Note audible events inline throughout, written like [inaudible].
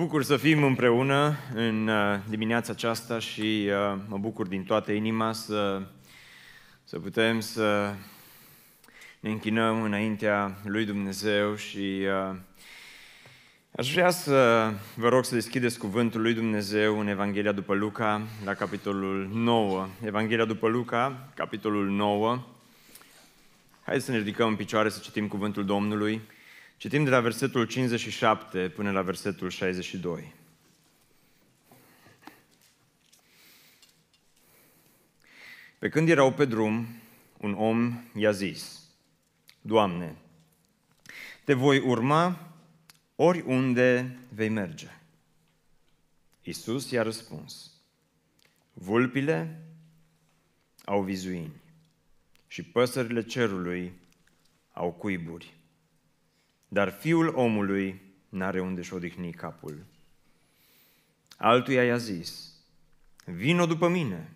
bucur să fim împreună în uh, dimineața aceasta și uh, mă bucur din toată inima să, să putem să ne închinăm înaintea lui Dumnezeu și uh, aș vrea să vă rog să deschideți cuvântul lui Dumnezeu în Evanghelia după Luca, la capitolul 9. Evanghelia după Luca, capitolul 9. Haideți să ne ridicăm în picioare să citim cuvântul Domnului. Citim de la versetul 57 până la versetul 62. Pe când erau pe drum, un om i-a zis, Doamne, te voi urma oriunde vei merge. Iisus i-a răspuns, vulpile au vizuini și păsările cerului au cuiburi dar fiul omului n-are unde-și odihni capul. Altuia i-a zis, vino după mine.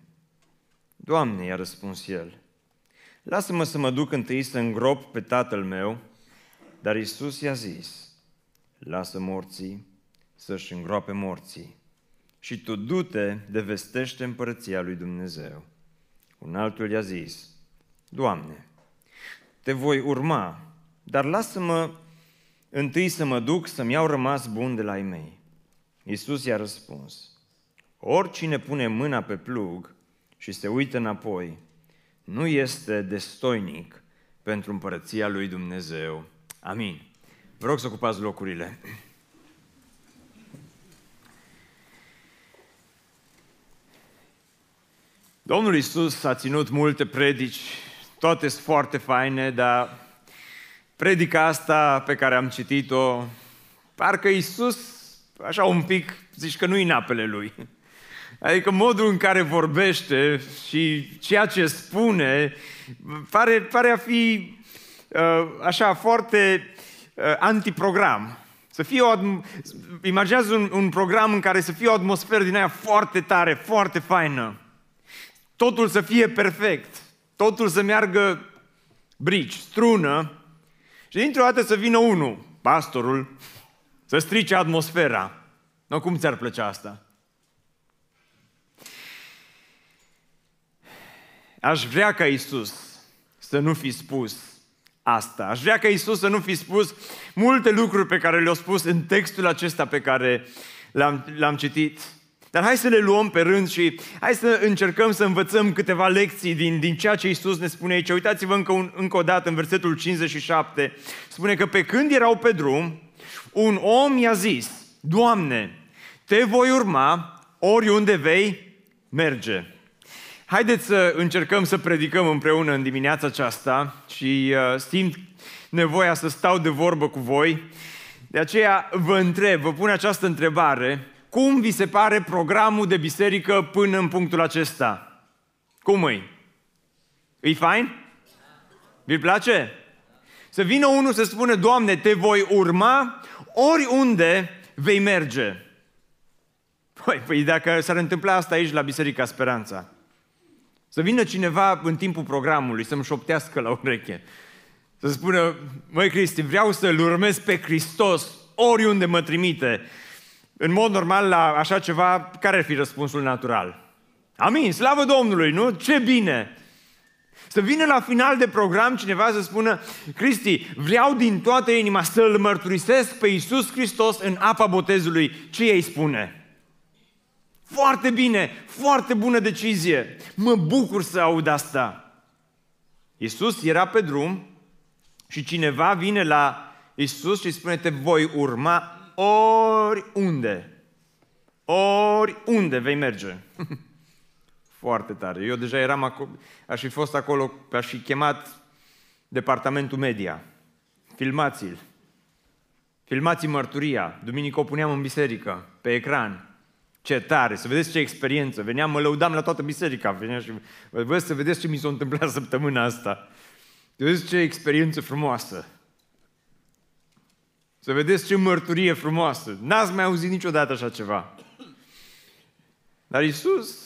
Doamne, i-a răspuns el, lasă-mă să mă duc întâi să îngrop pe tatăl meu, dar Isus i-a zis, lasă morții să-și îngroape morții și tu du-te de vestește împărăția lui Dumnezeu. Un altul i-a zis, Doamne, te voi urma, dar lasă-mă întâi să mă duc să-mi iau rămas bun de la ei mei. Iisus i-a răspuns, oricine pune mâna pe plug și se uită înapoi, nu este destoinic pentru împărăția lui Dumnezeu. Amin. Vă rog să ocupați locurile. Domnul Isus a ținut multe predici, toate sunt foarte faine, dar predica asta pe care am citit-o, parcă Iisus, așa un pic, zici că nu-i în apele lui. Adică modul în care vorbește și ceea ce spune pare, pare a fi uh, așa foarte uh, antiprogram. Să fie o, imaginează un, un program în care să fie o atmosferă din aia foarte tare, foarte faină. Totul să fie perfect. Totul să meargă brici, strună, și dintr-o dată să vină unul, pastorul, să strice atmosfera. Nu, cum ți-ar plăcea asta? Aș vrea ca Isus să nu fi spus asta. Aș vrea ca Isus să nu fi spus multe lucruri pe care le-a spus în textul acesta pe care l-am, l-am citit. Dar hai să le luăm pe rând și hai să încercăm să învățăm câteva lecții din, din ceea ce Isus ne spune aici. Uitați-vă încă, un, încă o dată în versetul 57. Spune că pe când erau pe drum, un om i-a zis, Doamne, te voi urma oriunde vei merge. Haideți să încercăm să predicăm împreună în dimineața aceasta și uh, simt nevoia să stau de vorbă cu voi. De aceea vă întreb, vă pun această întrebare, cum vi se pare programul de biserică până în punctul acesta? Cum îi? E fain? Vi place? Să vină unul să spună, Doamne, te voi urma oriunde vei merge. Păi, păi dacă s-ar întâmpla asta aici la Biserica Speranța, să vină cineva în timpul programului să-mi șoptească la ureche, să spună, măi Cristi, vreau să-L urmez pe Hristos oriunde mă trimite în mod normal, la așa ceva, care ar fi răspunsul natural? Amin, slavă Domnului, nu? Ce bine! Să vină la final de program cineva să spună Cristi, vreau din toată inima să-L mărturisesc pe Iisus Hristos în apa botezului. Ce ei spune? Foarte bine, foarte bună decizie. Mă bucur să aud asta. Iisus era pe drum și cineva vine la Iisus și spune, te voi urma oriunde. Oriunde vei merge. [laughs] Foarte tare. Eu deja eram acolo, aș fi fost acolo, aș fi chemat departamentul media. Filmați-l. Filmați mărturia. Duminică o puneam în biserică, pe ecran. Ce tare, să vedeți ce experiență. Veneam, mă lăudam la toată biserica. Veneam și vă să vedeți ce mi s-a întâmplat [laughs] săptămâna asta. Să vedeți ce experiență frumoasă. Să vedeți ce mărturie frumoasă. N-ați mai auzit niciodată așa ceva. Dar Isus,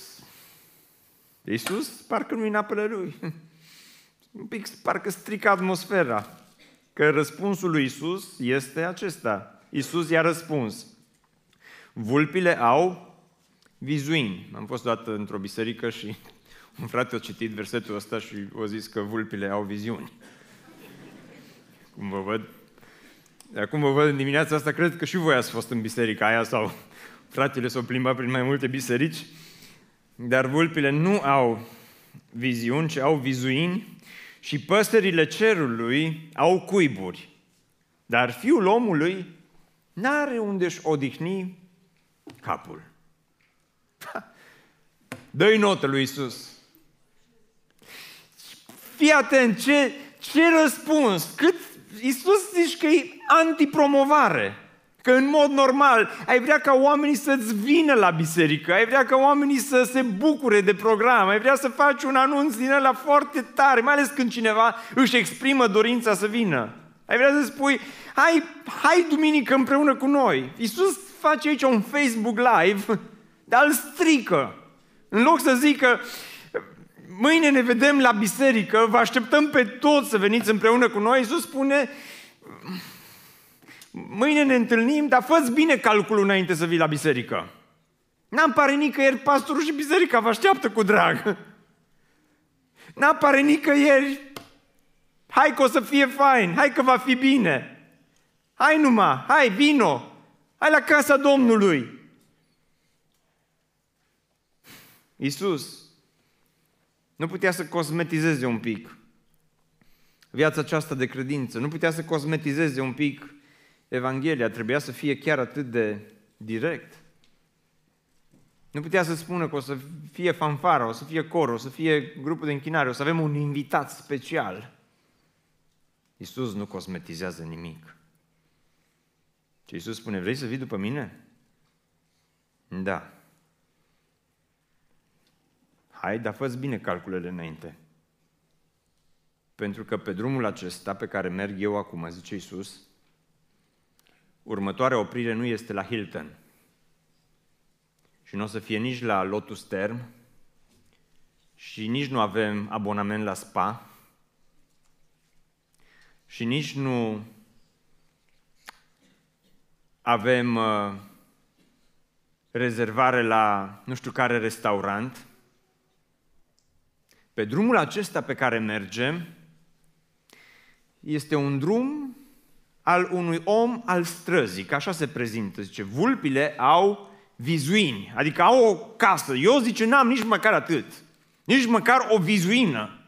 Isus parcă nu-i în apele lui. [laughs] Un pic parcă strică atmosfera. Că răspunsul lui Isus este acesta. Isus i-a răspuns. vulpile au vizuini. Am fost odată într-o biserică și [laughs] un frate a citit versetul ăsta și a zis că vulpile au viziuni. Cum vă văd? Acum vă văd în dimineața asta, cred că și voi ați fost în biserica aia sau [laughs] fratele s-au plimbat prin mai multe biserici, dar vulpile nu au viziuni, ci au vizuini și păsările cerului au cuiburi. Dar fiul omului n-are unde își odihni capul. Dă-i notă lui Isus. Fii atent, ce, ce răspuns, cât Isus zici că e antipromovare. Că în mod normal ai vrea ca oamenii să-ți vină la biserică, ai vrea ca oamenii să se bucure de program, ai vrea să faci un anunț din ăla foarte tare, mai ales când cineva își exprimă dorința să vină. Ai vrea să spui, hai, hai duminică împreună cu noi. Iisus face aici un Facebook Live, dar îl strică. În loc să zică, mâine ne vedem la biserică, vă așteptăm pe toți să veniți împreună cu noi, Iisus spune, mâine ne întâlnim, dar fă bine calculul înainte să vii la biserică. N-am pare nicăieri, pastorul și biserica vă așteaptă cu drag. N-am pare nicăieri, hai că o să fie fain, hai că va fi bine. Hai numai, hai, vino, hai la casa Domnului. Iisus nu putea să cosmetizeze un pic viața aceasta de credință, nu putea să cosmetizeze un pic Evanghelia, trebuia să fie chiar atât de direct. Nu putea să spună că o să fie fanfară, o să fie cor, o să fie grupul de închinare, o să avem un invitat special. Iisus nu cosmetizează nimic. Și Iisus spune, vrei să vii după mine? Da. Hai, dar fă bine calculele înainte. Pentru că pe drumul acesta pe care merg eu acum, zice Iisus, următoarea oprire nu este la Hilton. Și nu o să fie nici la Lotus Term, și nici nu avem abonament la spa, și nici nu avem uh, rezervare la nu știu care restaurant. Pe drumul acesta pe care mergem, este un drum al unui om al străzii, că așa se prezintă. Zice, vulpile au vizuini, adică au o casă. Eu, zice, n-am nici măcar atât. Nici măcar o vizuină.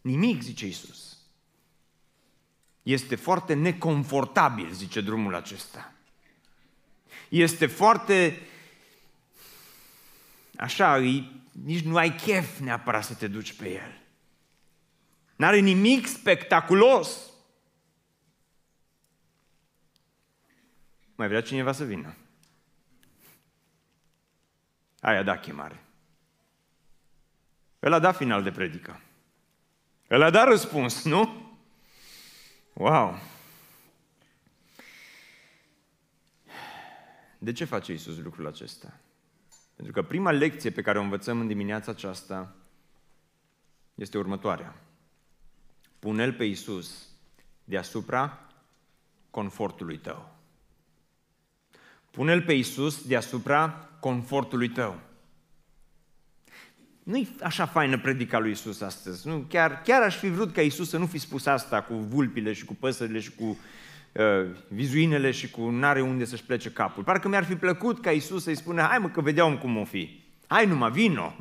Nimic, zice Isus. Este foarte neconfortabil, zice drumul acesta. Este foarte, așa, nici nu ai chef neapărat să te duci pe el. N-are nimic spectaculos. Mai vrea cineva să vină. Aia da chemare. El a dat final de predică. El a dat răspuns, nu? Wow! De ce face Isus lucrul acesta? Pentru că prima lecție pe care o învățăm în dimineața aceasta este următoarea. Pune-L pe Isus deasupra confortului tău. Pune-L pe Isus deasupra confortului tău. Nu-i așa faină predica lui Isus astăzi. Nu, chiar, chiar aș fi vrut ca Isus să nu fi spus asta cu vulpile și cu păsările și cu uh, vizuinele și cu n-are unde să-și plece capul. Parcă mi-ar fi plăcut ca Isus să-i spună, hai mă că vedeam cum o fi. Hai numai, vino,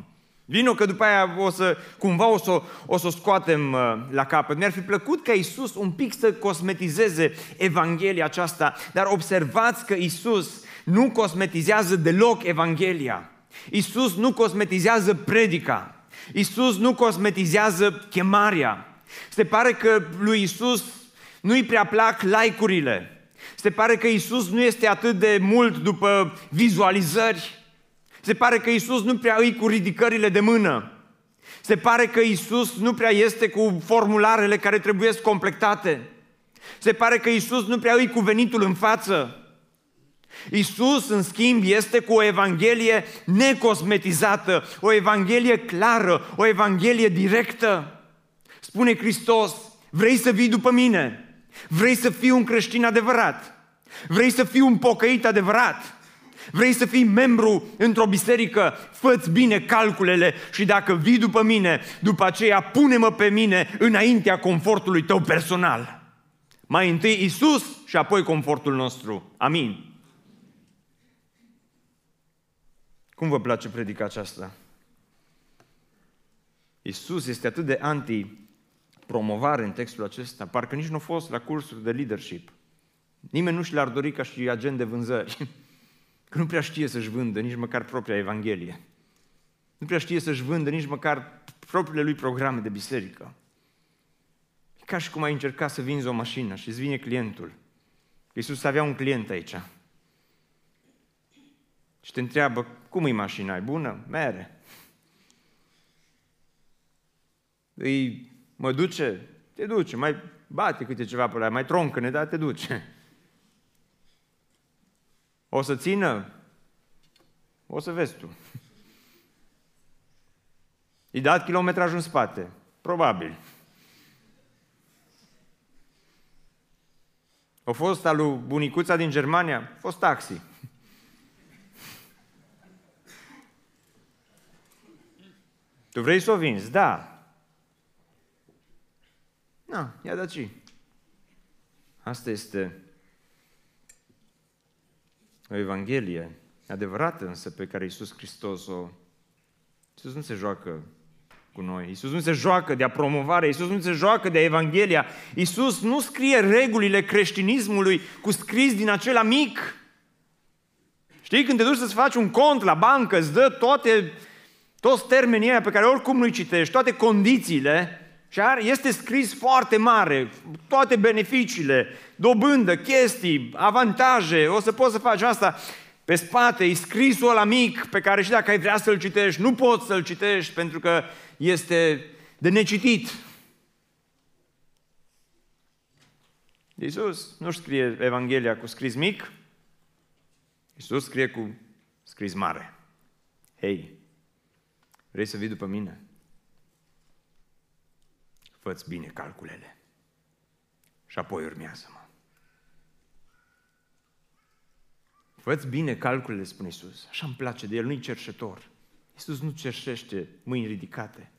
Vino că după aia o să, cumva o să, o să o scoatem uh, la capăt. Mi-ar fi plăcut ca Isus un pic să cosmetizeze Evanghelia aceasta, dar observați că Isus nu cosmetizează deloc Evanghelia. Isus nu cosmetizează predica. Isus nu cosmetizează chemarea. Se pare că lui Isus nu-i prea plac like-urile. Se pare că Isus nu este atât de mult după vizualizări. Se pare că Isus nu prea îi cu ridicările de mână. Se pare că Isus nu prea este cu formularele care trebuie completate. Se pare că Isus nu prea îi cu venitul în față. Isus, în schimb, este cu o evanghelie necosmetizată, o evanghelie clară, o evanghelie directă. Spune Hristos, vrei să vii după mine? Vrei să fii un creștin adevărat? Vrei să fii un pocăit adevărat? Vrei să fii membru într-o biserică? Fă-ți bine calculele și dacă vii după mine, după aceea pune-mă pe mine înaintea confortului tău personal. Mai întâi Isus și apoi confortul nostru. Amin. Cum vă place predica aceasta? Isus este atât de anti-promovare în textul acesta, parcă nici nu a fost la cursuri de leadership. Nimeni nu și l-ar dori ca și agent de vânzări. [laughs] Că nu prea știe să-și vândă nici măcar propria Evanghelie. Nu prea știe să-și vândă nici măcar propriile lui programe de biserică. E ca și cum ai încerca să vinzi o mașină și îți vine clientul. Iisus avea un client aici. Și te întreabă, cum e mașina? E bună? Mere. Îi mă duce? Te duce. Mai bate câte ceva pe la mai troncă-ne, dar te duce. O să țină? O să vezi tu. I dat kilometrajul în spate? Probabil. A fost al lui bunicuța din Germania? A fost taxi. Tu vrei să o vinzi? Da. Na, ia daci. Asta este o Evanghelie adevărată însă pe care Iisus Hristos o... Iisus nu se joacă cu noi. Iisus nu se joacă de a promovare, Iisus nu se joacă de a Evanghelia. Iisus nu scrie regulile creștinismului cu scris din acela mic. Știi, când te duci să-ți faci un cont la bancă, îți dă toate, toți termenii aia pe care oricum nu-i citești, toate condițiile, și este scris foarte mare, toate beneficiile, dobândă, chestii, avantaje, o să poți să faci asta. Pe spate e scrisul la mic pe care și dacă ai vrea să-l citești, nu poți să-l citești pentru că este de necitit. Iisus nu scrie Evanghelia cu scris mic, Iisus scrie cu scris mare. Hei, vrei să vii după mine? Fă-ți bine calculele și apoi urmează-mă. Fă-ți bine calculele, spune Iisus. Așa îmi place de El, nu-i cerșetor. Iisus nu cerșește mâini ridicate.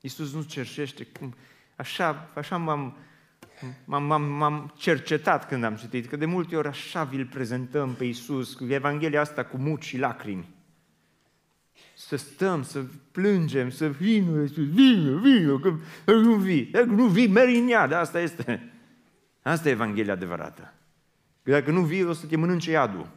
Iisus nu cerșește cum... Așa, așa m-am, m-am, m-am, m-am cercetat când am citit, că de multe ori așa vi-l prezentăm pe Iisus, cu Evanghelia asta cu muci și lacrimi să stăm, să plângem, să vină, să vină, vină, că nu vii. Dacă nu vii, mergi în iad, asta este. Asta e Evanghelia adevărată. Că dacă nu vii, o să te mănânce iadul.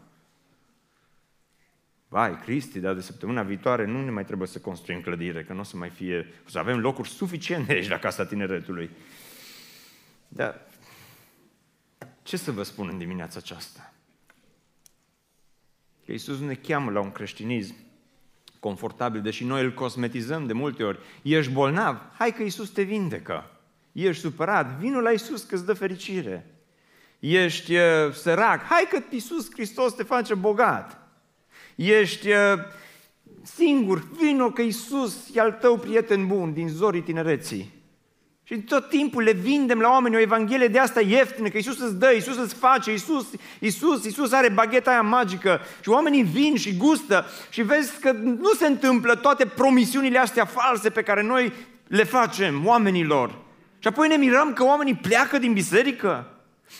Vai, Cristi, dar de săptămâna viitoare nu ne mai trebuie să construim clădire, că nu o să mai fie... O să avem locuri suficiente aici la Casa Tineretului. Dar ce să vă spun în dimineața aceasta? Că Iisus ne cheamă la un creștinism confortabil, deși noi îl cosmetizăm de multe ori. Ești bolnav? Hai că Iisus te vindecă. Ești supărat? Vino la Iisus că îți dă fericire. Ești uh, sărac? Hai că Iisus Hristos te face bogat. Ești uh, singur? Vino că Iisus e al tău prieten bun din zorii tinereții. Și tot timpul le vindem la oameni o evanghelie de asta ieftină, că Iisus îți dă, Iisus îți face, Iisus, Iisus, Iisus are bagheta aia magică și oamenii vin și gustă și vezi că nu se întâmplă toate promisiunile astea false pe care noi le facem oamenilor. Și apoi ne mirăm că oamenii pleacă din biserică.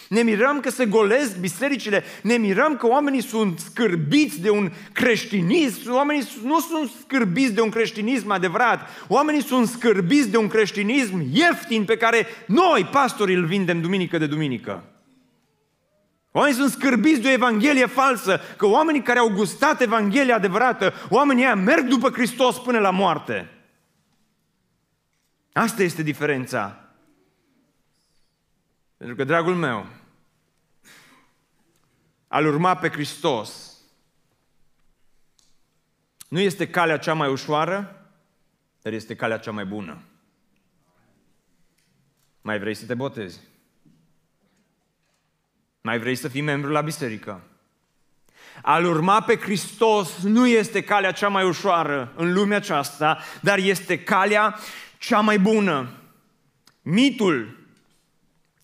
Ne mirăm că se golesc bisericile, ne mirăm că oamenii sunt scârbiți de un creștinism, oamenii nu sunt scârbiți de un creștinism adevărat, oamenii sunt scârbiți de un creștinism ieftin pe care noi, pastorii, îl vindem duminică de duminică. Oamenii sunt scârbiți de o Evanghelie falsă, că oamenii care au gustat Evanghelia adevărată, oamenii ăia merg după Hristos până la moarte. Asta este diferența pentru că, dragul meu, al urma pe Hristos nu este calea cea mai ușoară, dar este calea cea mai bună. Mai vrei să te botezi? Mai vrei să fii membru la biserică? Al urma pe Hristos nu este calea cea mai ușoară în lumea aceasta, dar este calea cea mai bună. Mitul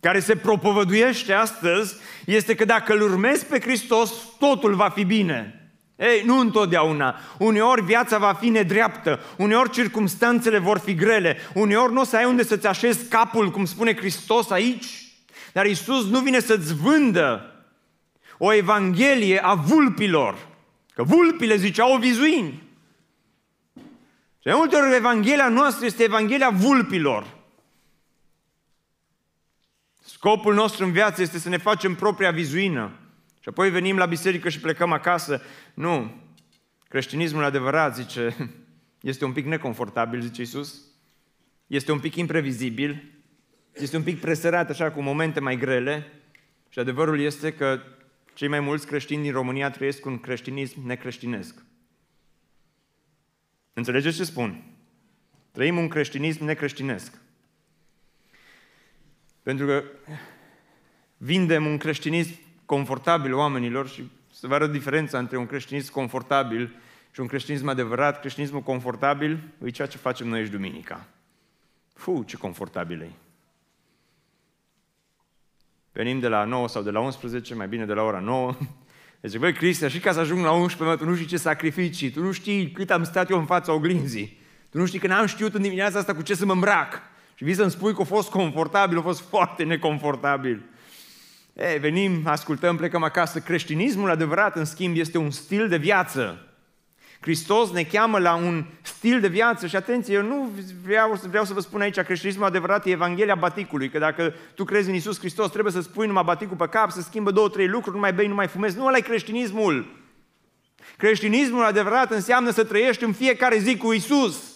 care se propovăduiește astăzi este că dacă îl urmezi pe Hristos, totul va fi bine. Ei, nu întotdeauna. Uneori viața va fi nedreaptă, uneori circumstanțele vor fi grele, uneori nu o să ai unde să-ți așezi capul, cum spune Hristos aici. Dar Isus nu vine să-ți vândă o evanghelie a vulpilor. Că vulpile ziceau vizuini. Și de multe ori Evanghelia noastră este Evanghelia vulpilor. Scopul nostru în viață este să ne facem propria vizuină. Și apoi venim la biserică și plecăm acasă. Nu. Creștinismul adevărat, zice, [laughs] este un pic neconfortabil, zice Iisus. Este un pic imprevizibil. Este un pic presărat așa cu momente mai grele. Și adevărul este că cei mai mulți creștini din România trăiesc un creștinism necreștinesc. Înțelegeți ce spun? Trăim un creștinism necreștinesc. Pentru că vindem un creștinism confortabil oamenilor și să vă arăt diferența între un creștinism confortabil și un creștinism adevărat. Creștinismul confortabil e ceea ce facem noi aici duminica. Fu, ce confortabil e! Venim de la 9 sau de la 11, mai bine de la ora 9. Deci, băi, Cristian, și ca să ajung la 11, mă, tu nu știi ce sacrificii, tu nu știi cât am stat eu în fața oglinzii, tu nu știi că n-am știut în dimineața asta cu ce să mă îmbrac. Și vii să-mi spui că a fost confortabil, a fost foarte neconfortabil. Ei, venim, ascultăm, plecăm acasă. Creștinismul adevărat, în schimb, este un stil de viață. Hristos ne cheamă la un stil de viață și atenție, eu nu vreau, vreau să vă spun aici, creștinismul adevărat e Evanghelia baticului, că dacă tu crezi în Isus Hristos, trebuie să spui numai baticul pe cap, să schimbă două, trei lucruri, nu mai bei, nu mai fumezi. Nu ăla e creștinismul. Creștinismul adevărat înseamnă să trăiești în fiecare zi cu Isus.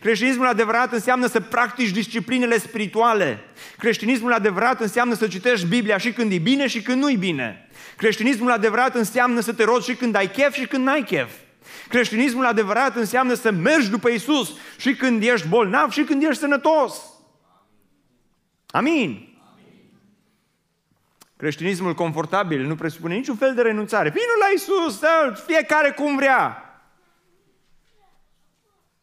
Creștinismul adevărat înseamnă să practici disciplinele spirituale. Creștinismul adevărat înseamnă să citești Biblia și când e bine și când nu e bine. Creștinismul adevărat înseamnă să te rogi și când ai chef și când n-ai chef. Creștinismul adevărat înseamnă să mergi după Isus și când ești bolnav și când ești sănătos. Amin. Creștinismul confortabil nu presupune niciun fel de renunțare. Vină la Isus, da, fiecare cum vrea.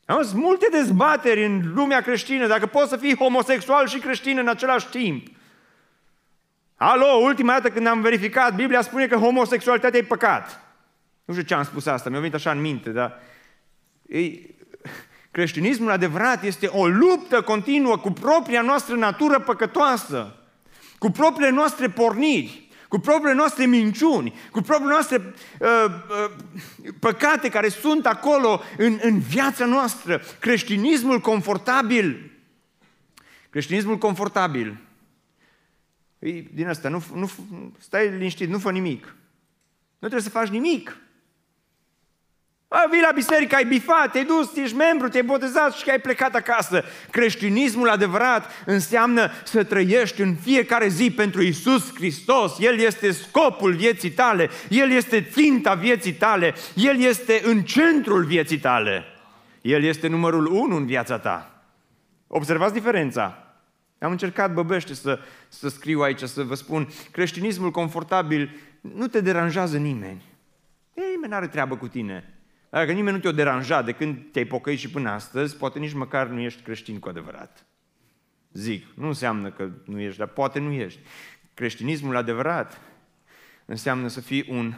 Sunt multe dezbateri în lumea creștină, dacă poți să fii homosexual și creștin în același timp. Alo, ultima dată când am verificat, Biblia spune că homosexualitatea e păcat. Nu știu ce am spus asta, mi-a venit așa în minte, dar ei, creștinismul adevărat este o luptă continuă cu propria noastră natură păcătoasă, cu propriile noastre porniri cu propriile noastre minciuni, cu propriile noastre uh, uh, păcate care sunt acolo în, în viața noastră. Creștinismul confortabil, creștinismul confortabil, din asta, nu, nu, stai liniștit, nu fă nimic. Nu trebuie să faci nimic. A, vii la biserică, ai bifat, te-ai dus, ești membru, te-ai botezat și ai plecat acasă. Creștinismul adevărat înseamnă să trăiești în fiecare zi pentru Isus Hristos. El este scopul vieții tale, El este ținta vieții tale, El este în centrul vieții tale. El este numărul unu în viața ta. Observați diferența. Am încercat băbește să, să scriu aici, să vă spun, creștinismul confortabil nu te deranjează nimeni. Ei, nimeni nu are treabă cu tine. Dacă nimeni nu te-a deranjat de când te-ai pocăit și până astăzi, poate nici măcar nu ești creștin cu adevărat. Zic, nu înseamnă că nu ești, dar poate nu ești. Creștinismul adevărat înseamnă să fii un,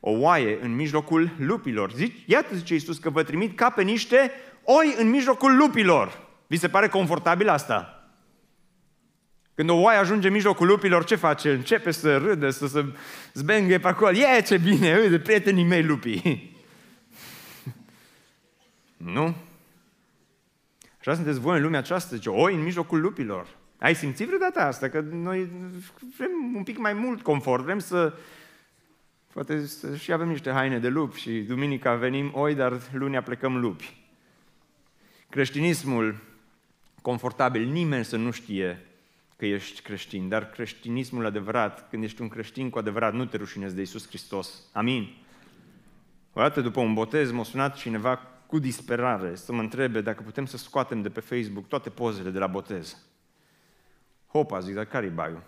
o oaie în mijlocul lupilor. Zici, iată, zice Iisus, că vă trimit ca pe niște oi în mijlocul lupilor. Vi se pare confortabil asta? Când o oaie ajunge în mijlocul lupilor, ce face? Începe să râde, să se zbenghe pe acolo. E, ce bine, uite, prietenii mei lupii. Nu? Așa sunteți voi în lumea aceasta, zice, oi în mijlocul lupilor. Ai simțit vreodată asta? Că noi vrem un pic mai mult confort, vrem să Poate să și avem niște haine de lupi și duminica venim oi, dar lunea plecăm lupi. Creștinismul confortabil, nimeni să nu știe că ești creștin, dar creștinismul adevărat, când ești un creștin cu adevărat, nu te rușinezi de Isus Hristos. Amin. O dată după un botez m-a sunat cineva cu disperare să mă întrebe dacă putem să scoatem de pe Facebook toate pozele de la botez. Hopa, zic, dar care-i baiul?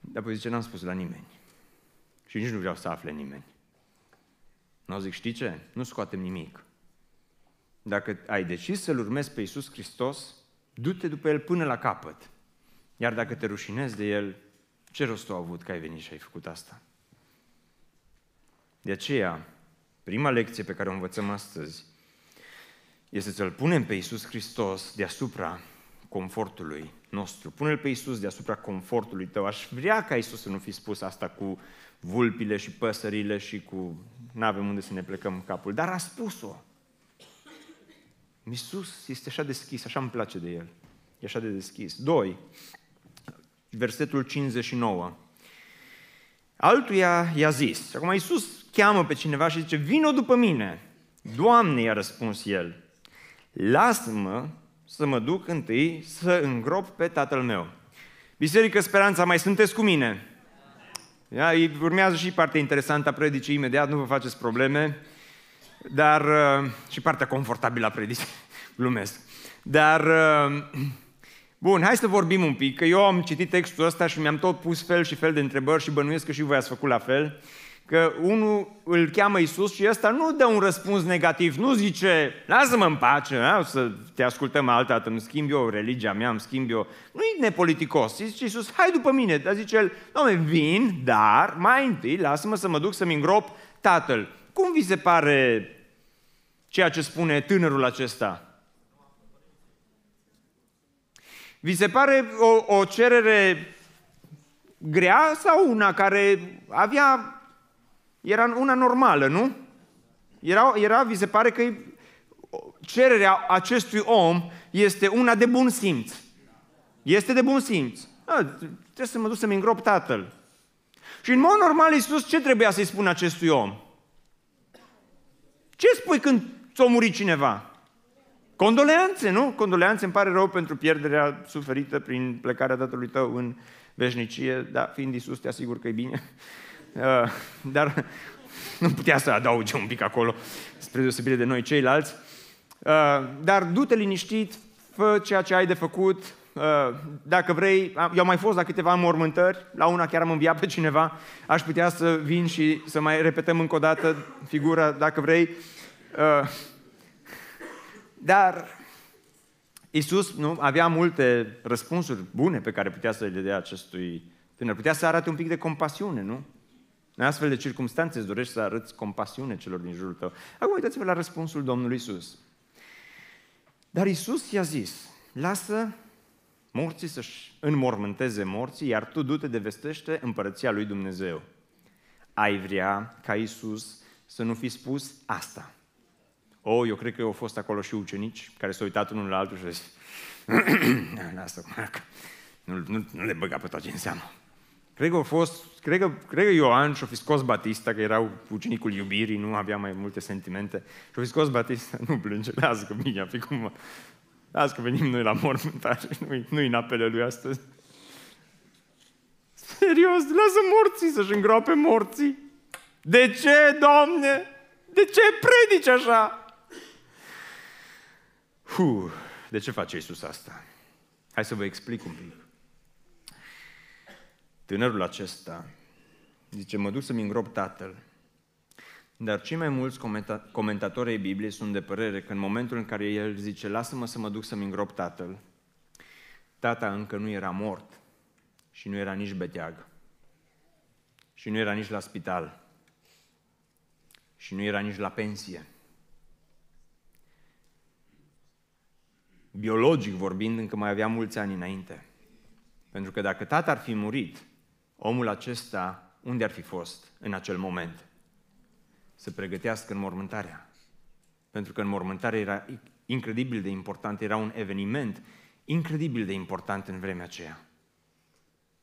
Dar apoi zice, n-am spus la nimeni. Și nici nu vreau să afle nimeni. Nu zic, știi ce? Nu scoatem nimic. Dacă ai decis să-L urmezi pe Iisus Hristos, du-te după El până la capăt. Iar dacă te rușinezi de el, ce rost a avut că ai venit și ai făcut asta? De aceea, prima lecție pe care o învățăm astăzi este să-L punem pe Iisus Hristos deasupra confortului nostru. Pune-L pe Iisus deasupra confortului tău. Aș vrea ca Iisus să nu fi spus asta cu vulpile și păsările și cu n-avem unde să ne plecăm capul, dar a spus-o. Iisus este așa deschis, așa îmi place de El. E așa de deschis. Doi, versetul 59. Altuia i-a zis, acum Iisus cheamă pe cineva și zice, vino după mine. Doamne, i-a răspuns el, lasă-mă să mă duc întâi să îngrop pe tatăl meu. Biserică Speranța, mai sunteți cu mine? Ia, urmează și partea interesantă a predicii imediat, nu vă faceți probleme, dar uh, și partea confortabilă a predicii, [laughs] glumesc. Dar, uh, bun, hai să vorbim un pic, că eu am citit textul ăsta și mi-am tot pus fel și fel de întrebări și bănuiesc că și voi ați făcut la fel că unul îl cheamă Isus și ăsta nu dă un răspuns negativ, nu zice, lasă-mă în pace, a? să te ascultăm altă dată, îmi schimb eu religia mea, îmi schimb eu. Nu e nepoliticos, zice Isus, hai după mine, dar zice el, domne, vin, dar mai întâi lasă-mă să mă duc să-mi îngrop tatăl. Cum vi se pare ceea ce spune tânărul acesta? Vi se pare o, o cerere grea sau una care avea era una normală, nu? Era, era, vi se pare că cererea acestui om este una de bun simț. Este de bun simț. A, trebuie să mă duc să-mi îngrop tatăl. Și în mod normal Iisus ce trebuia să-i spună acestui om? Ce spui când ți-a murit cineva? Condoleanțe, nu? Condoleanțe, îmi pare rău pentru pierderea suferită prin plecarea tatălui tău în veșnicie, dar fiind Iisus te asigur că e bine. Uh, dar [laughs] nu putea să adauge un pic acolo, spre deosebire de noi ceilalți. Uh, dar du-te liniștit, fă ceea ce ai de făcut, uh, dacă vrei, eu am mai fost la câteva mormântări, la una chiar am înviat pe cineva, aș putea să vin și să mai repetăm încă o dată figura, dacă vrei. Dar Isus nu, avea multe răspunsuri bune pe care putea să le dea acestui tânăr. Putea să arate un pic de compasiune, nu? În astfel de circunstanțe îți dorești să arăți compasiune celor din jurul tău. Acum uitați-vă la răspunsul Domnului Isus. Dar Isus i-a zis, lasă morții să-și înmormânteze morții, iar tu du-te de vestește împărăția lui Dumnezeu. Ai vrea ca Isus să nu fi spus asta. O, oh, eu cred că au fost acolo și ucenici care s-au uitat unul la altul și au zis, [clears throat] lasă, nu, nu, nu le băga pe toate în seamă. Cred că a fost, cred că, cred că Ioan și-a fi scos Batista, că era ucenicul iubirii, nu avea mai multe sentimente. Și-a fi scos Batista, nu plânge, lasă că bine, fi cum Lasă că venim noi la mormântare, nu-i, nu-i în apele lui astăzi. Serios, lasă morții să-și îngroape morții. De ce, Doamne? De ce predici așa? Huh, de ce face Iisus asta? Hai să vă explic un pic. Tânărul acesta zice, mă duc să-mi îngrop tatăl. Dar cei mai mulți comenta- comentatori ai Bibliei sunt de părere că în momentul în care el zice, lasă-mă să mă duc să-mi îngrop tatăl, tata încă nu era mort și nu era nici beteag și nu era nici la spital și nu era nici la pensie. Biologic vorbind, încă mai avea mulți ani înainte. Pentru că dacă tata ar fi murit, omul acesta unde ar fi fost în acel moment? Să pregătească înmormântarea. Pentru că înmormântarea era incredibil de important, era un eveniment incredibil de important în vremea aceea.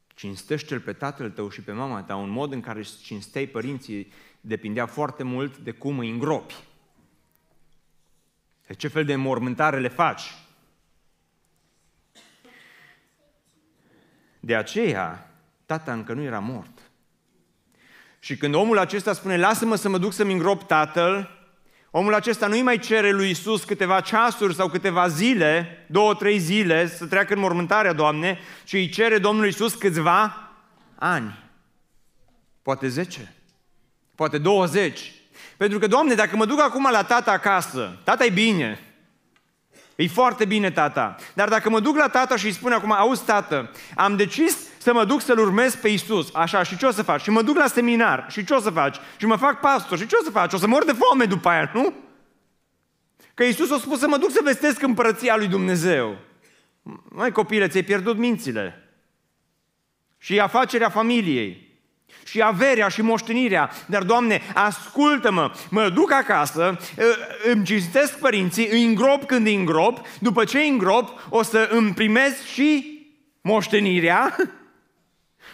Cinstește-l pe tatăl tău și pe mama ta, un mod în care cinsteai părinții depindea foarte mult de cum îi îngropi. De ce fel de înmormântare le faci? De aceea, tata încă nu era mort. Și când omul acesta spune, lasă-mă să mă duc să-mi îngrop tatăl, omul acesta nu-i mai cere lui Isus câteva ceasuri sau câteva zile, două, trei zile, să treacă în mormântarea, Doamne, ci îi cere Domnului Isus câțiva ani. Poate zece, poate douăzeci. Pentru că, Doamne, dacă mă duc acum la tata acasă, tata e bine, E foarte bine, tata. Dar dacă mă duc la tata și îi spun acum, auzi, tată, am decis să mă duc să-L urmez pe Isus. Așa, și ce o să faci? Și mă duc la seminar. Și ce o să faci? Și mă fac pastor. Și ce o să faci? O să mor de foame după aia, nu? Că Isus a spus să mă duc să vestesc împărăția lui Dumnezeu. Mai copile, ți-ai pierdut mințile. Și afacerea familiei. Și averea și moștenirea. Dar, Doamne, ascultă-mă, mă duc acasă, îmi cinstesc părinții, îi îngrop când îi îngrop, după ce îi îngrop, o să îmi primesc și moștenirea [laughs]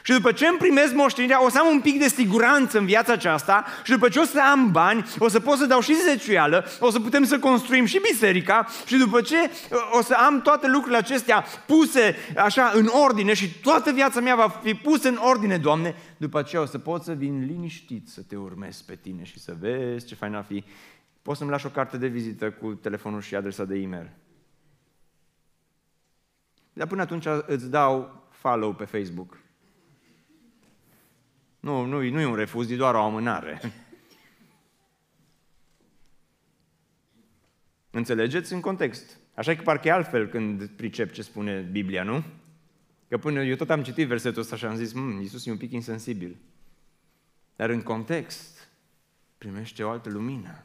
Și după ce îmi primesc moștenirea, o să am un pic de siguranță în viața aceasta și după ce o să am bani, o să pot să dau și zeciuială, o să putem să construim și biserica și după ce uh, o să am toate lucrurile acestea puse așa în ordine și toată viața mea va fi pusă în ordine, Doamne, după aceea o să pot să vin liniștit să te urmez pe tine și să vezi ce fain a fi. Poți să-mi lași o carte de vizită cu telefonul și adresa de e-mail. Dar până atunci îți dau follow pe Facebook. Nu, nu, nu e un refuz, e doar o amânare. Înțelegeți în context. Așa că parcă e altfel când pricep ce spune Biblia, nu? Că până eu tot am citit versetul ăsta și am zis, mmm, Iisus e un pic insensibil. Dar în context primește o altă lumină.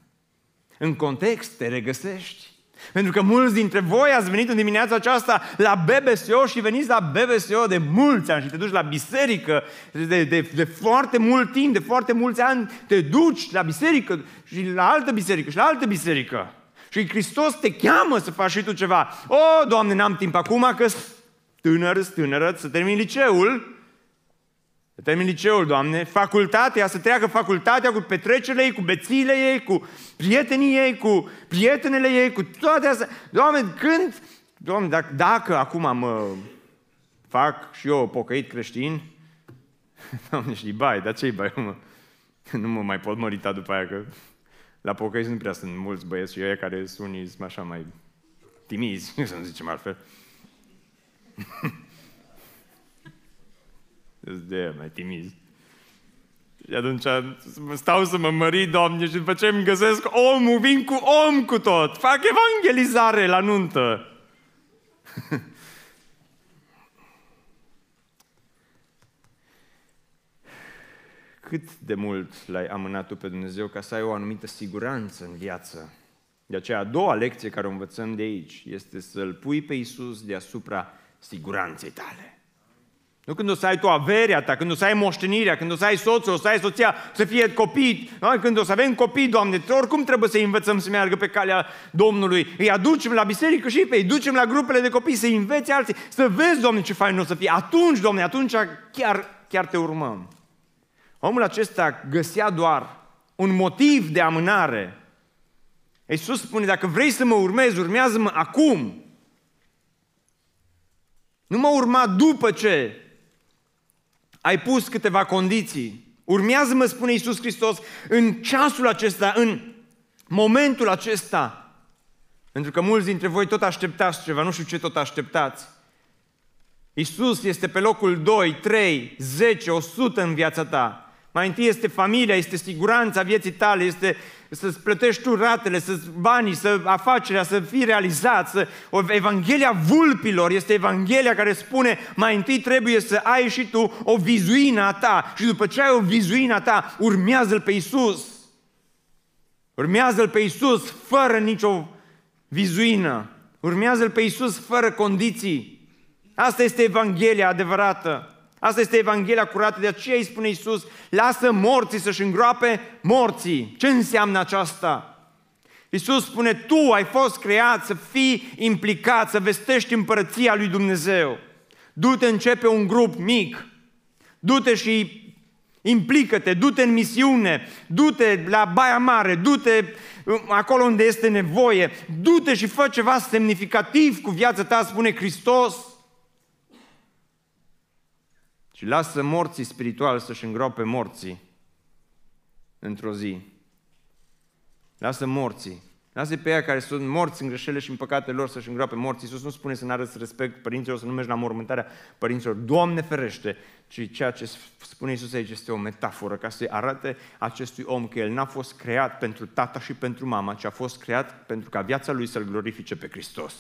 În context te regăsești. Pentru că mulți dintre voi ați venit în dimineața aceasta la BBSO și veniți la BBSO de mulți ani și te duci la biserică de, de, de foarte mult timp, de foarte mulți ani, te duci la biserică și la altă biserică și la altă biserică. Și Hristos te cheamă să faci și tu ceva. O, Doamne, n-am timp acum că tânăr, tânărăț, să termin liceul, să termin liceul, Doamne, facultatea, să treacă facultatea cu petrecerile ei, cu bețiile ei, cu prietenii ei, cu prietenele ei, cu toate astea. Doamne, când, Doamne, dacă, dacă acum mă fac și eu pocăit creștin, [laughs] Doamne, și bai, dar ce-i bai? Mă? Nu mă mai pot mărita după aia, că la pocăiți nu prea sunt mulți băieți și eu care sunt unii așa mai timizi, [laughs] să nu zicem altfel. [laughs] de mai timizi. Și atunci stau să mă mări, Doamne, și după ce îmi găsesc omul, vin cu om cu tot, fac evangelizare la nuntă. [laughs] Cât de mult l-ai amânat tu pe Dumnezeu ca să ai o anumită siguranță în viață? De aceea, a doua lecție care o învățăm de aici este să-L pui pe Iisus deasupra siguranței tale. Nu când o să ai tu averea ta, când o să ai moștenirea, când o să ai soțul, o să ai soția, să fie copii, da? când o să avem copii, Doamne, oricum trebuie să învățăm să meargă pe calea Domnului. Îi aducem la biserică și pe ei ducem la grupele de copii, să învețe alții, să vezi, Doamne, ce fain o să fie. Atunci, Doamne, atunci chiar, chiar te urmăm. Omul acesta găsea doar un motiv de amânare. Iisus spune, dacă vrei să mă urmezi, urmează-mă acum. Nu mă urma după ce ai pus câteva condiții. Urmează-mă, spune Iisus Hristos, în ceasul acesta, în momentul acesta. Pentru că mulți dintre voi tot așteptați ceva, nu știu ce tot așteptați. Iisus este pe locul 2, 3, 10, 100 în viața ta. Mai întâi este familia, este siguranța vieții tale, este să-ți plătești tu ratele, să banii, să afacerea, să fii realizat. Să... O Evanghelia vulpilor este Evanghelia care spune mai întâi trebuie să ai și tu o vizuină a ta și după ce ai o vizuină a ta, urmează-L pe Isus. Urmează-L pe Isus fără nicio vizuină. Urmează-L pe Isus fără condiții. Asta este Evanghelia adevărată. Asta este Evanghelia curată, de aceea îi spune Iisus, lasă morții să-și îngroape morții. Ce înseamnă aceasta? Iisus spune, tu ai fost creat să fii implicat, să vestești împărăția lui Dumnezeu. Du-te, începe un grup mic. Du-te și implică-te, du-te în misiune, du-te la Baia Mare, du-te uh, acolo unde este nevoie, du-te și fă ceva semnificativ cu viața ta, spune Hristos. Și lasă morții spirituali să-și îngroape morții într-o zi. Lasă morții. Lasă pe aia care sunt morți în greșelile și în păcatele lor să-și îngroape morți. Iisus nu spune să n-arăți respect părinților, să nu mergi la mormântarea părinților. Doamne ferește! Ci ceea ce spune Iisus aici este o metaforă ca să-i arate acestui om că el n-a fost creat pentru tata și pentru mama, ci a fost creat pentru ca viața lui să-L glorifice pe Hristos.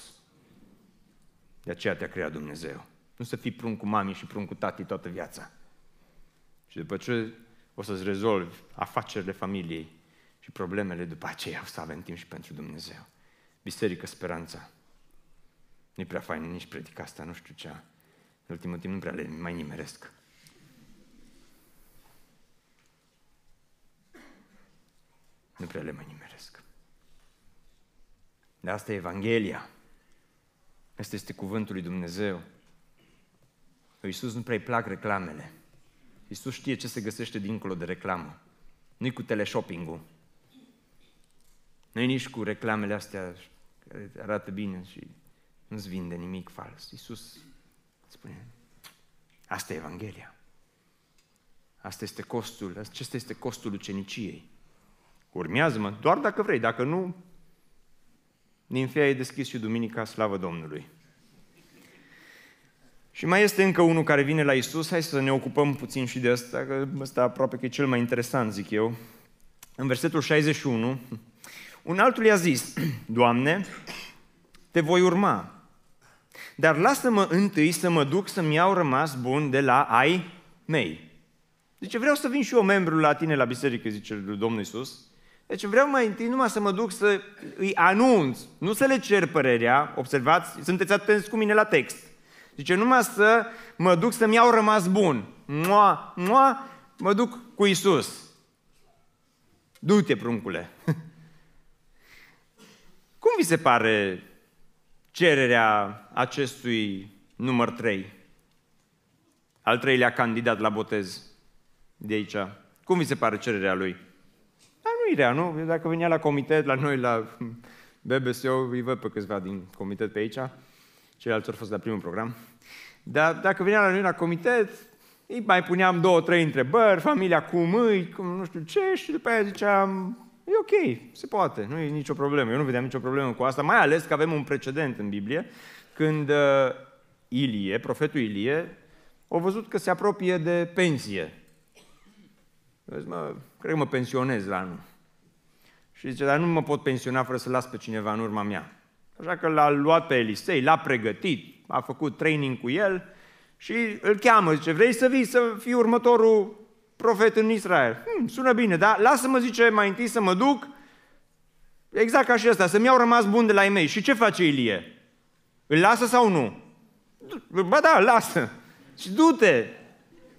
De aceea te-a creat Dumnezeu. Nu să fii prun cu mami și prun cu tati toată viața. Și după ce o să-ți rezolvi afacerile familiei și problemele după aceea o să avem timp și pentru Dumnezeu. Biserică Speranța. Nu-i prea fain nici predica asta, nu știu ce. În ultimul timp nu prea le mai nimeresc. Nu prea le mai nimeresc. De asta e Evanghelia. Asta este cuvântul lui Dumnezeu. Lui Iisus nu prea-i plac reclamele. Iisus știe ce se găsește dincolo de reclamă. Nu-i cu teleshopping-ul. Nu-i nici cu reclamele astea care arată bine și nu-ți vinde nimic fals. Iisus spune, asta e Evanghelia. Asta este costul, acesta este costul uceniciei. Urmează-mă, doar dacă vrei, dacă nu, Ninfea e deschis și duminica, slavă Domnului. Și mai este încă unul care vine la Isus, hai să ne ocupăm puțin și de asta, că ăsta aproape că e cel mai interesant, zic eu. În versetul 61, un altul i-a zis, [clears throat] Doamne, te voi urma, dar lasă-mă întâi să mă duc să-mi iau rămas bun de la ai mei. Zice, vreau să vin și eu membru la tine la biserică, zice Domnul Isus. Deci vreau mai întâi numai să mă duc să îi anunț, nu să le cer părerea, observați, sunteți atenți cu mine la text. Zice, numai să mă duc să-mi iau rămas bun. Mua, mua, mă duc cu Isus. Du-te, pruncule. [laughs] Cum vi se pare cererea acestui număr 3? Al treilea candidat la botez de aici. Cum vi se pare cererea lui? Dar nu-i rea, nu? Dacă venea la comitet, la noi, la BBSO, îi văd pe câțiva din comitet pe aici. Ceilalți au fost la primul program. Dar dacă venea la noi la comitet, îi mai puneam două, trei întrebări, familia cum îi, cum nu știu ce, și după aia ziceam, e ok, se poate, nu e nicio problemă. Eu nu vedeam nicio problemă cu asta, mai ales că avem un precedent în Biblie, când uh, Ilie, profetul Ilie, a văzut că se apropie de pensie. Vezi, mă, cred că mă pensionez la anul. Și zice, dar nu mă pot pensiona fără să las pe cineva în urma mea. Așa că l-a luat pe Elisei, l-a pregătit, a făcut training cu el și îl cheamă, zice, vrei să vii să fii următorul profet în Israel? Hmm, sună bine, dar lasă-mă, zice, mai întâi să mă duc, exact ca și ăsta, să-mi iau rămas bun de la ei mei. Și ce face Ilie? Îl lasă sau nu? Ba da, lasă. Și du-te.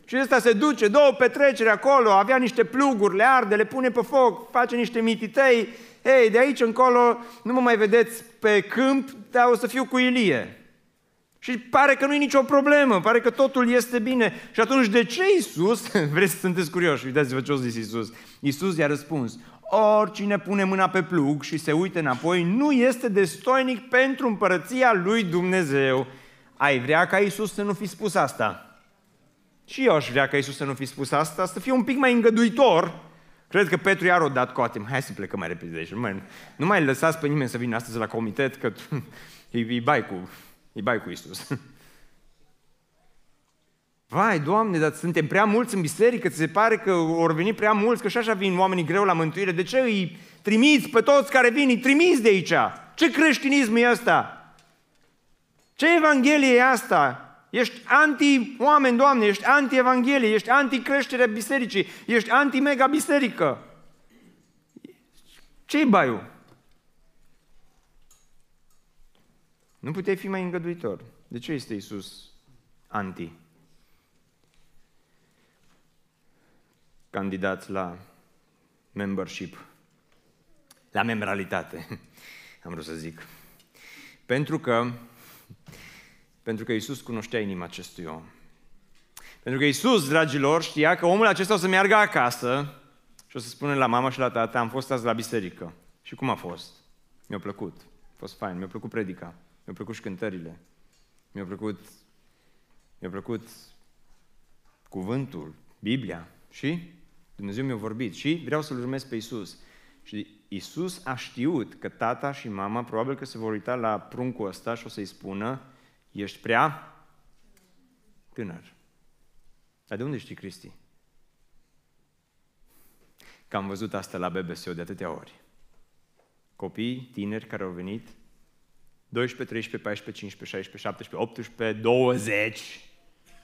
Și ăsta se duce, două petreceri acolo, avea niște pluguri, le arde, le pune pe foc, face niște mititei, Ei, de aici încolo nu mă mai vedeți pe câmp, dar o să fiu cu Ilie. Și pare că nu e nicio problemă, pare că totul este bine. Și atunci de ce Iisus, [laughs] vreți să sunteți curioși, uitați-vă ce a zis Iisus. Iisus i-a răspuns, oricine pune mâna pe plug și se uită înapoi, nu este destoinic pentru împărăția lui Dumnezeu. Ai vrea ca Iisus să nu fi spus asta? Și eu aș vrea ca Iisus să nu fi spus asta, să fie un pic mai îngăduitor. Cred că Petru iar o dat coate. Hai să plecăm mai repede de aici. Nu mai, nu mai lăsați pe nimeni să vină astăzi la comitet, că [laughs] îi bai cu îi bai cu Isus. [laughs] Vai, Doamne, dar suntem prea mulți în biserică, ți se pare că vor veni prea mulți, că și așa vin oamenii greu la mântuire. De ce îi trimiți pe toți care vin, îi trimiți de aici? Ce creștinism e ăsta? Ce evanghelie e asta? Ești anti-oameni, Doamne, ești anti-evanghelie, ești anti-creșterea bisericii, ești anti-mega-biserică. Ce-i baiul? Nu puteai fi mai îngăduitor. De ce este Isus anti? Candidați la membership, la membralitate, [laughs] am vrut să zic. Pentru că, pentru că Isus cunoștea inima acestui om. Pentru că Isus, dragilor, știa că omul acesta o să meargă acasă și o să spună la mama și la tata, am fost azi la biserică. Și cum a fost? Mi-a plăcut. A fost fain, mi-a plăcut predica. Mi-au plăcut și cântările. Mi-a plăcut, mi-a plăcut cuvântul, Biblia. Și Dumnezeu mi-a vorbit. Și vreau să-L urmez pe Isus. Și Isus a știut că tata și mama probabil că se vor uita la pruncul ăsta și o să-i spună, ești prea tânăr. Dar de unde știi, Cristi? Că am văzut asta la BBSO de atâtea ori. Copii, tineri care au venit, 12, 13, 14, 15, 16, 17, 18, 20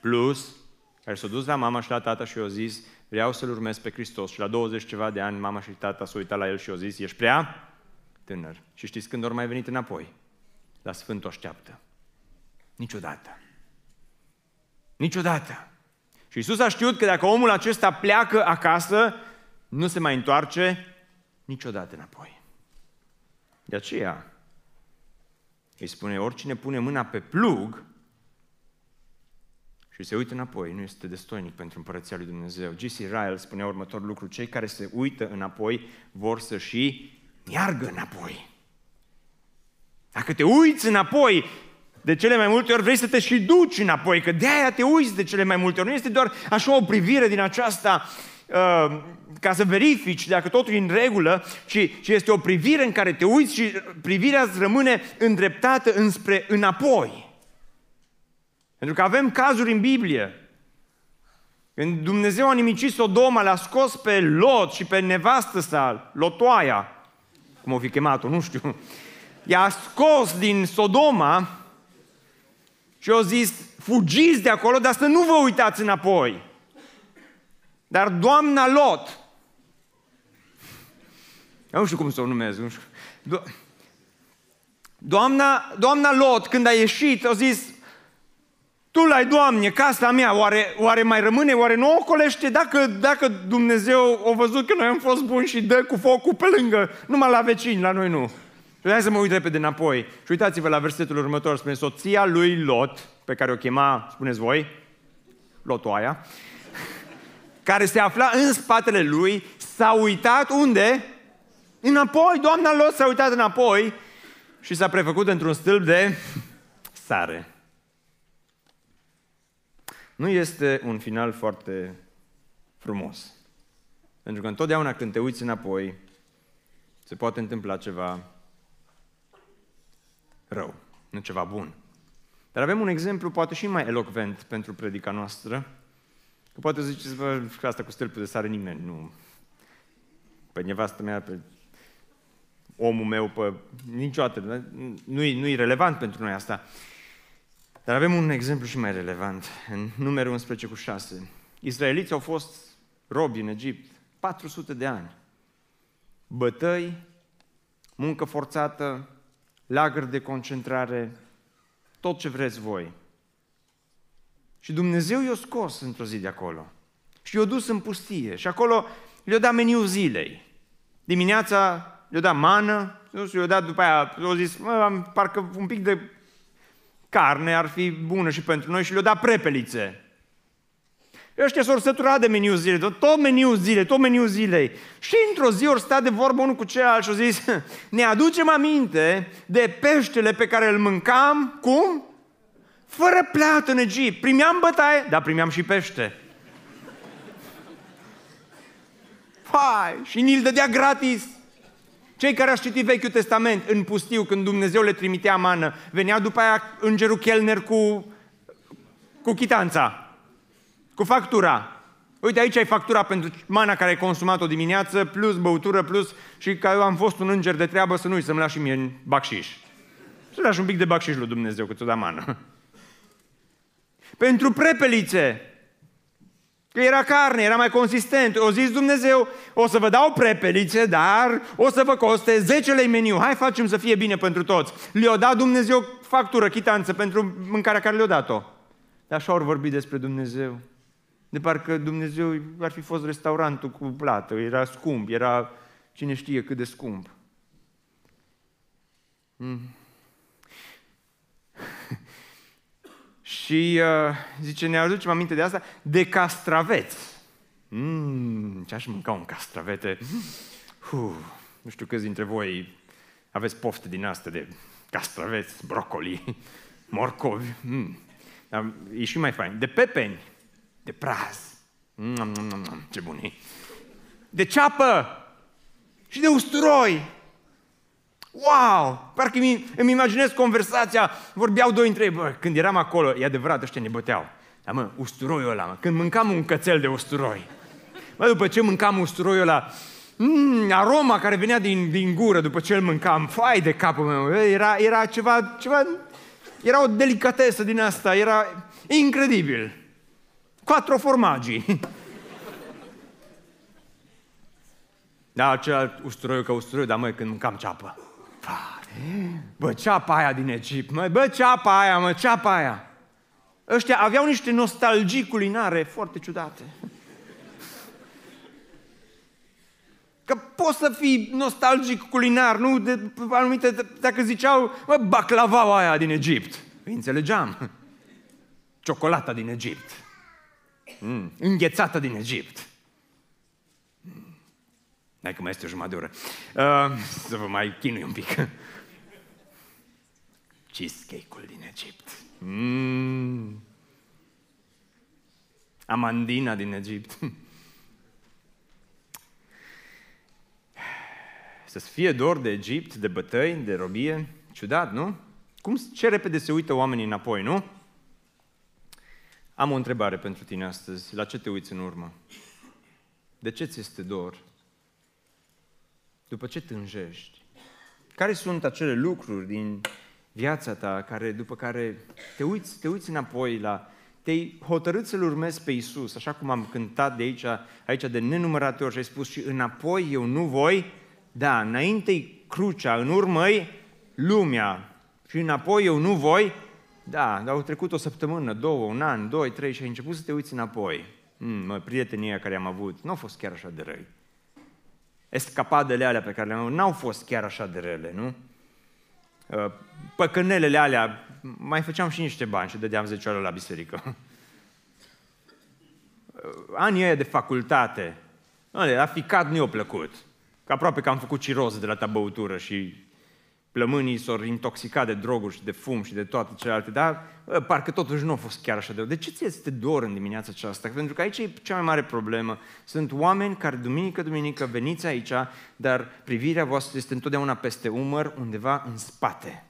plus, care s-au dus la mama și la tata și au zis, vreau să-L urmez pe Hristos. Și la 20 ceva de ani, mama și tata s-au uitat la el și au zis, ești prea tânăr. Și știți când ori mai venit înapoi? La Sfântul așteaptă. Niciodată. Niciodată. Și Isus a știut că dacă omul acesta pleacă acasă, nu se mai întoarce niciodată înapoi. De aceea, îi spune, oricine pune mâna pe plug și se uită înapoi, nu este destoinic pentru împărăția lui Dumnezeu. G.C. Ryle spunea următorul lucru, cei care se uită înapoi vor să și meargă înapoi. Dacă te uiți înapoi, de cele mai multe ori vrei să te și duci înapoi, că de aia te uiți de cele mai multe ori. Nu este doar așa o privire din aceasta uh, ca să verifici dacă totul e în regulă, ci, ci este o privire în care te uiți și privirea îți rămâne îndreptată înspre înapoi. Pentru că avem cazuri în Biblie. Când Dumnezeu a nimicit Sodoma, l-a scos pe Lot și pe nevastă sa, Lotoaia, cum o fi chemat-o, nu știu, i-a scos din Sodoma și au zis, fugiți de acolo, dar să nu vă uitați înapoi. Dar doamna Lot, eu nu știu cum să o numesc, nu știu. Do- doamna, doamna Lot, când a ieșit, a zis, tu l-ai, Doamne, casa mea, oare, oare mai rămâne, oare nu o colește? Dacă, dacă Dumnezeu a văzut că noi am fost buni și dă cu focul pe lângă, numai la vecini, la noi nu. Și hai să mă uit repede înapoi. Și uitați-vă la versetul următor, spune soția lui Lot, pe care o chema, spuneți voi, Lotoaia, [laughs] care se afla în spatele lui, s-a uitat unde? Înapoi, doamna Lot s-a uitat înapoi și s-a prefăcut într-un stâlp de [laughs] sare. Nu este un final foarte frumos. Pentru că întotdeauna când te uiți înapoi, se poate întâmpla ceva rău, nu ceva bun. Dar avem un exemplu poate și mai elocvent pentru predica noastră, că poate ziceți, bă, că asta cu stâlpul de sare nimeni nu... Pe nevastă mea, pe omul meu, pe niciodată, nu-i, nu-i relevant pentru noi asta. Dar avem un exemplu și mai relevant, în numărul 11 cu 6. Israeliții au fost robi în Egipt 400 de ani. Bătăi, muncă forțată, lagări de concentrare, tot ce vreți voi. Și Dumnezeu i-a scos într-o zi de acolo. Și i-a dus în pustie. Și acolo le-a dat meniu zilei. Dimineața le-a dat mană, nu știu, le-a dat după aia, le-a zis, mă, am parcă un pic de carne ar fi bună și pentru noi și le-a dat prepelițe. Ăștia s-au săturat de meniu zilei, tot meniu zilei, tot meniu zilei. Și într-o zi ori sta de vorbă unul cu celălalt și au zis, [laughs] ne aducem aminte de peștele pe care îl mâncam, cum? Fără plată în Egipt. Primeam bătaie, dar primeam și pește. Hai, și ni-l dădea gratis. Cei care au citit Vechiul Testament în pustiu, când Dumnezeu le trimitea mană, venea după aia îngerul Chelner cu, cu chitanța, cu factura. Uite, aici ai factura pentru mana care ai consumat-o dimineață, plus băutură, plus și că eu am fost un înger de treabă, să nu i să-mi lași și mie în bacșiș. Să lași un pic de bacșiș lui Dumnezeu, că ți-o da mană. [laughs] Pentru prepelițe, Că era carne, era mai consistent. O zis Dumnezeu, o să vă dau prepelițe, dar o să vă coste 10 lei meniu. Hai facem să fie bine pentru toți. Le-o dat Dumnezeu factură, chitanță pentru mâncarea care le-o dat-o. Dar așa ori vorbi despre Dumnezeu. De parcă Dumnezeu ar fi fost restaurantul cu plată, era scump, era cine știe cât de scump. Mm. [laughs] Și uh, zice, ne aducem aminte de asta, de castraveți. Mmm, ce-aș mânca un castravete? [laughs] Uh, nu știu câți dintre voi aveți pofte din asta de castraveți, brocoli, [laughs] morcovi. Mm. Dar e și mai fain. De pepeni, de praz. Mm, mm, mm, mm, ce bun e. De ceapă. și de usturoi. Wow! Parcă îmi, îmi imaginez conversația, vorbeau doi între ei, bă, când eram acolo, e adevărat, ăștia ne băteau. Dar mă, usturoiul ăla, mă, când mâncam un cățel de usturoi. Mă, după ce mâncam usturoiul ăla, mm, aroma care venea din, din gură după ce îl mâncam, fai de capul meu, era, era ceva, ceva, era o delicatesă din asta, era incredibil. Quattro formaggi. Da, celălalt usturoiul ca usturoiul, dar măi, când mâncam ceapă. Bă, ceapa aia din Egipt, mă, bă, ceapa aia, mă, ceapa aia. Ăștia aveau niște nostalgii culinare foarte ciudate. Că poți să fii nostalgic culinar, nu? De, anumite, dacă ziceau, bă, baclava aia din Egipt. Păi înțelegeam. Ciocolata din Egipt. Mm, înghețată din Egipt. Hai că mai este o jumătate de oră. Uh, să vă mai chinui un pic. [laughs] Cheesecake-ul din Egipt. Mm. Amandina din Egipt. [laughs] Să-ți fie dor de Egipt, de bătăi, de robie. Ciudat, nu? Cum, ce repede se uită oamenii înapoi, nu? Am o întrebare pentru tine astăzi. La ce te uiți în urmă? De ce ți este dor? După ce tânjești? Care sunt acele lucruri din viața ta care, după care te uiți, te uiți înapoi la te-ai hotărât să-L urmezi pe Isus, așa cum am cântat de aici, aici de nenumărate ori și ai spus și înapoi eu nu voi, da, înainte crucea, în urmă lumea și înapoi eu nu voi, da, dar au trecut o săptămână, două, un an, doi, trei și ai început să te uiți înapoi. Mm, mă, prietenia care am avut nu au fost chiar așa de răi. Escapadele alea pe care le-am avut n-au fost chiar așa de rele, nu? Uh, păcănelele alea, mai făceam și niște bani și dădeam 10 ore la biserică. [laughs] Uh, anii ăia de facultate, la ficat nu i-a plăcut. Că aproape că am făcut ciroz de la ta băutură și plămânii s-au intoxicat de droguri și de fum și de toate celelalte, dar bă, parcă totuși nu a fost chiar așa de De ce ți este dor în dimineața aceasta? Pentru că aici e cea mai mare problemă. Sunt oameni care duminică, duminică veniți aici, dar privirea voastră este întotdeauna peste umăr, undeva în spate.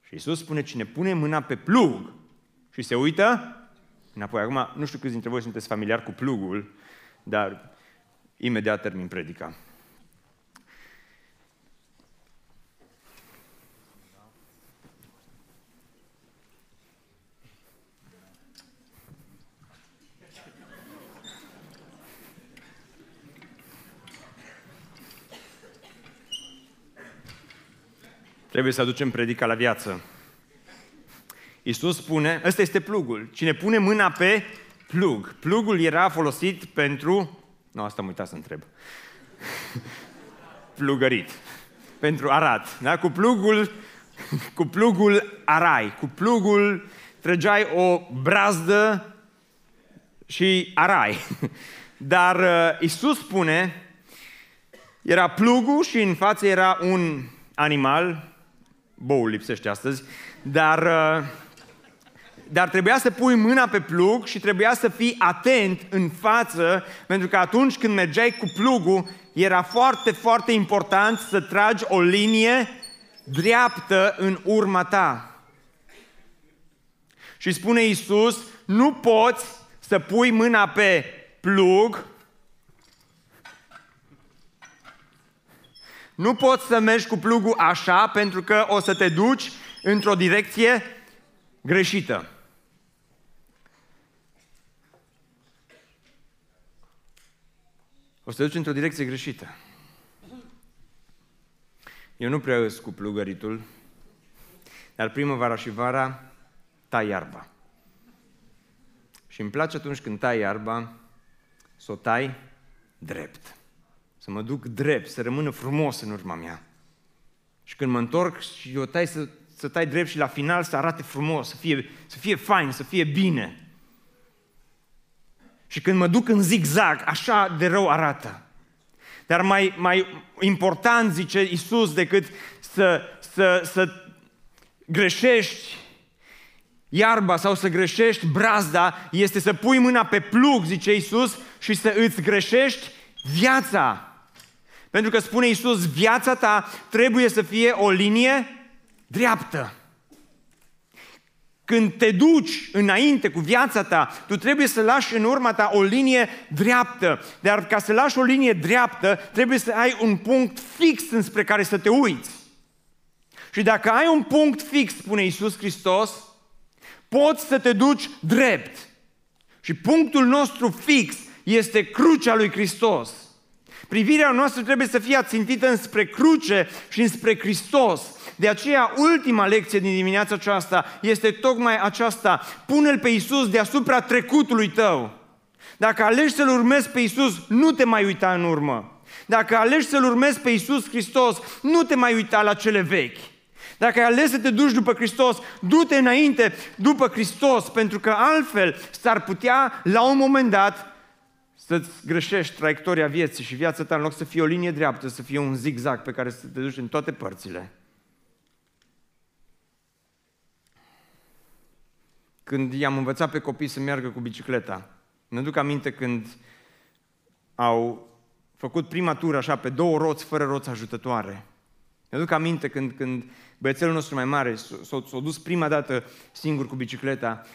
Și Isus spune, cine pune mâna pe plug și se uită, înapoi. Acum, nu știu câți dintre voi sunteți familiari cu plugul, dar imediat termin predica. Trebuie să aducem predica la viață. Iisus spune, ăsta este plugul. Cine pune mâna pe plug. Plugul era folosit pentru... Nu, asta am uitat să întreb. [laughs] Plugărit. Pentru arat. Da? Cu plugul, cu plugul arai. Cu plugul trăgeai o brazdă și arai. [laughs] Dar uh, Isus spune, era plugul și în față era un animal boul lipsește astăzi, dar, uh, dar trebuia să pui mâna pe plug și trebuia să fii atent în față, pentru că atunci când mergeai cu plugul, era foarte, foarte important să tragi o linie dreaptă în urma ta. Și spune Iisus, nu poți să pui mâna pe plug Nu poți să mergi cu plugul așa pentru că o să te duci într-o direcție greșită. O să te duci într-o direcție greșită. Eu nu prea îs cu plugăritul, dar primăvara și vara tai iarba. Și îmi place atunci când tai iarba să o tai drept să mă duc drept, să rămână frumos în urma mea. Și când mă întorc și eu tai să, să tai drept și la final să arate frumos, să fie, să fie fain, să fie bine. Și când mă duc în zigzag, așa de rău arată. Dar mai, mai important, zice Isus, decât să, să, să greșești iarba sau să greșești brazda, este să pui mâna pe plug, zice Isus, și să îți greșești viața. Pentru că spune Iisus, viața ta trebuie să fie o linie dreaptă. Când te duci înainte cu viața ta, tu trebuie să lași în urma ta o linie dreaptă. Dar ca să lași o linie dreaptă, trebuie să ai un punct fix înspre care să te uiți. Și dacă ai un punct fix, spune Iisus Hristos, poți să te duci drept. Și punctul nostru fix este crucea lui Hristos. Privirea noastră trebuie să fie ațintită înspre cruce și înspre Hristos. De aceea, ultima lecție din dimineața aceasta este tocmai aceasta. Pune-L pe Iisus deasupra trecutului tău. Dacă alegi să-L urmezi pe Iisus, nu te mai uita în urmă. Dacă alegi să-L urmezi pe Iisus Hristos, nu te mai uita la cele vechi. Dacă ai ales să te duci după Hristos, du-te înainte după Hristos, pentru că altfel s-ar putea, la un moment dat, să-ți greșești traiectoria vieții și viața ta, în loc să fie o linie dreaptă, să fie un zigzag pe care să te duci în toate părțile. Când i-am învățat pe copii să meargă cu bicicleta, ne duc aminte când au făcut prima tură așa pe două roți, fără roți ajutătoare. Ne duc aminte când, când băiețelul nostru mai mare s-a, s-a dus prima dată singur cu bicicleta,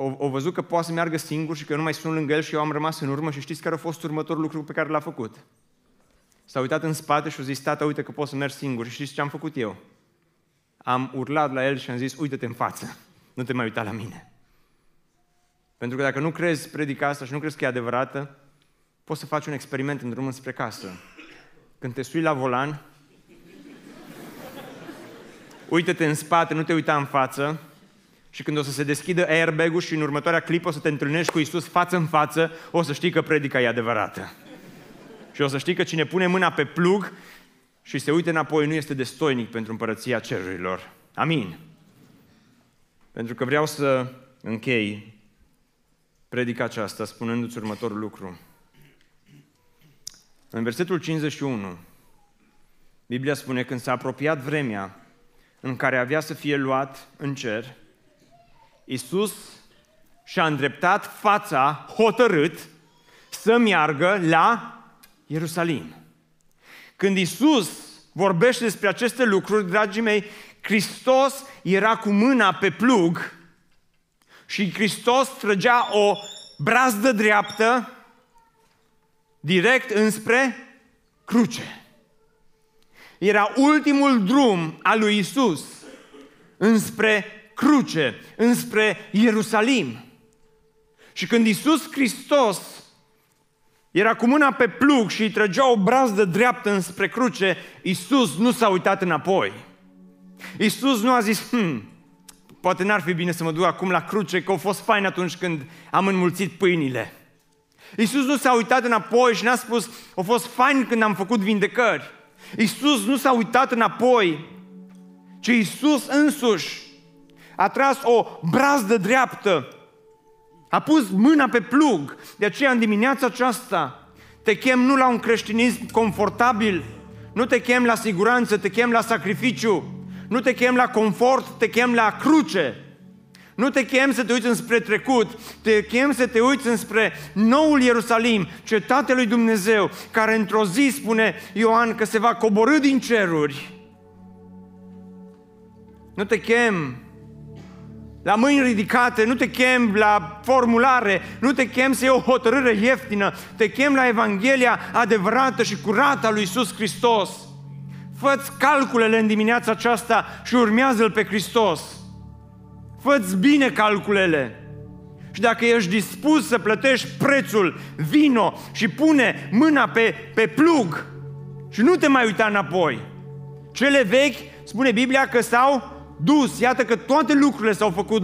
o, o văzut că poate să meargă singur și că eu nu mai sunt lângă el și eu am rămas în urmă și știți care a fost următorul lucru pe care l-a făcut? S-a uitat în spate și a zis, tata, uite că pot să merg singur. Și știți ce am făcut eu? Am urlat la el și am zis, uite-te în față, nu te mai uita la mine. Pentru că dacă nu crezi predica asta și nu crezi că e adevărată, poți să faci un experiment în drumul spre casă. Când te sui la volan, uite-te în spate, nu te uita în față și când o să se deschidă airbag-ul și în următoarea clipă o să te întâlnești cu Isus față în față, o să știi că predica e adevărată. Și o să știi că cine pune mâna pe plug și se uită înapoi nu este destoinic pentru împărăția cerurilor. Amin. Pentru că vreau să închei predica aceasta spunându-ți următorul lucru. În versetul 51, Biblia spune, când s-a apropiat vremea în care avea să fie luat în cer, Iisus și-a îndreptat fața hotărât să meargă la Ierusalim. Când Iisus vorbește despre aceste lucruri, dragii mei, Hristos era cu mâna pe plug și Hristos trăgea o brazdă dreaptă direct înspre cruce. Era ultimul drum al lui Isus înspre cruce, înspre Ierusalim. Și când Isus Hristos era cu mâna pe plug și îi trăgea o brazdă dreaptă înspre cruce, Isus nu s-a uitat înapoi. Isus nu a zis, hm, poate n-ar fi bine să mă duc acum la cruce, că a fost fain atunci când am înmulțit pâinile. Isus nu s-a uitat înapoi și n-a spus, a fost fain când am făcut vindecări. Isus nu s-a uitat înapoi, ci Isus însuși a tras o brazdă dreaptă, a pus mâna pe plug. De aceea, în dimineața aceasta, te chem nu la un creștinism confortabil, nu te chem la siguranță, te chem la sacrificiu, nu te chem la confort, te chem la cruce. Nu te chem să te uiți înspre trecut, te chem să te uiți înspre noul Ierusalim, cetatea lui Dumnezeu, care într-o zi, spune Ioan, că se va coborâ din ceruri. Nu te chem la mâini ridicate, nu te chem la formulare, nu te chem să iei o hotărâre ieftină, te chem la Evanghelia adevărată și curată a lui Iisus Hristos. Fă-ți calculele în dimineața aceasta și urmează-L pe Hristos. Fă-ți bine calculele. Și dacă ești dispus să plătești prețul, vino și pune mâna pe, pe plug și nu te mai uita înapoi. Cele vechi, spune Biblia, că s-au dus. Iată că toate lucrurile s-au făcut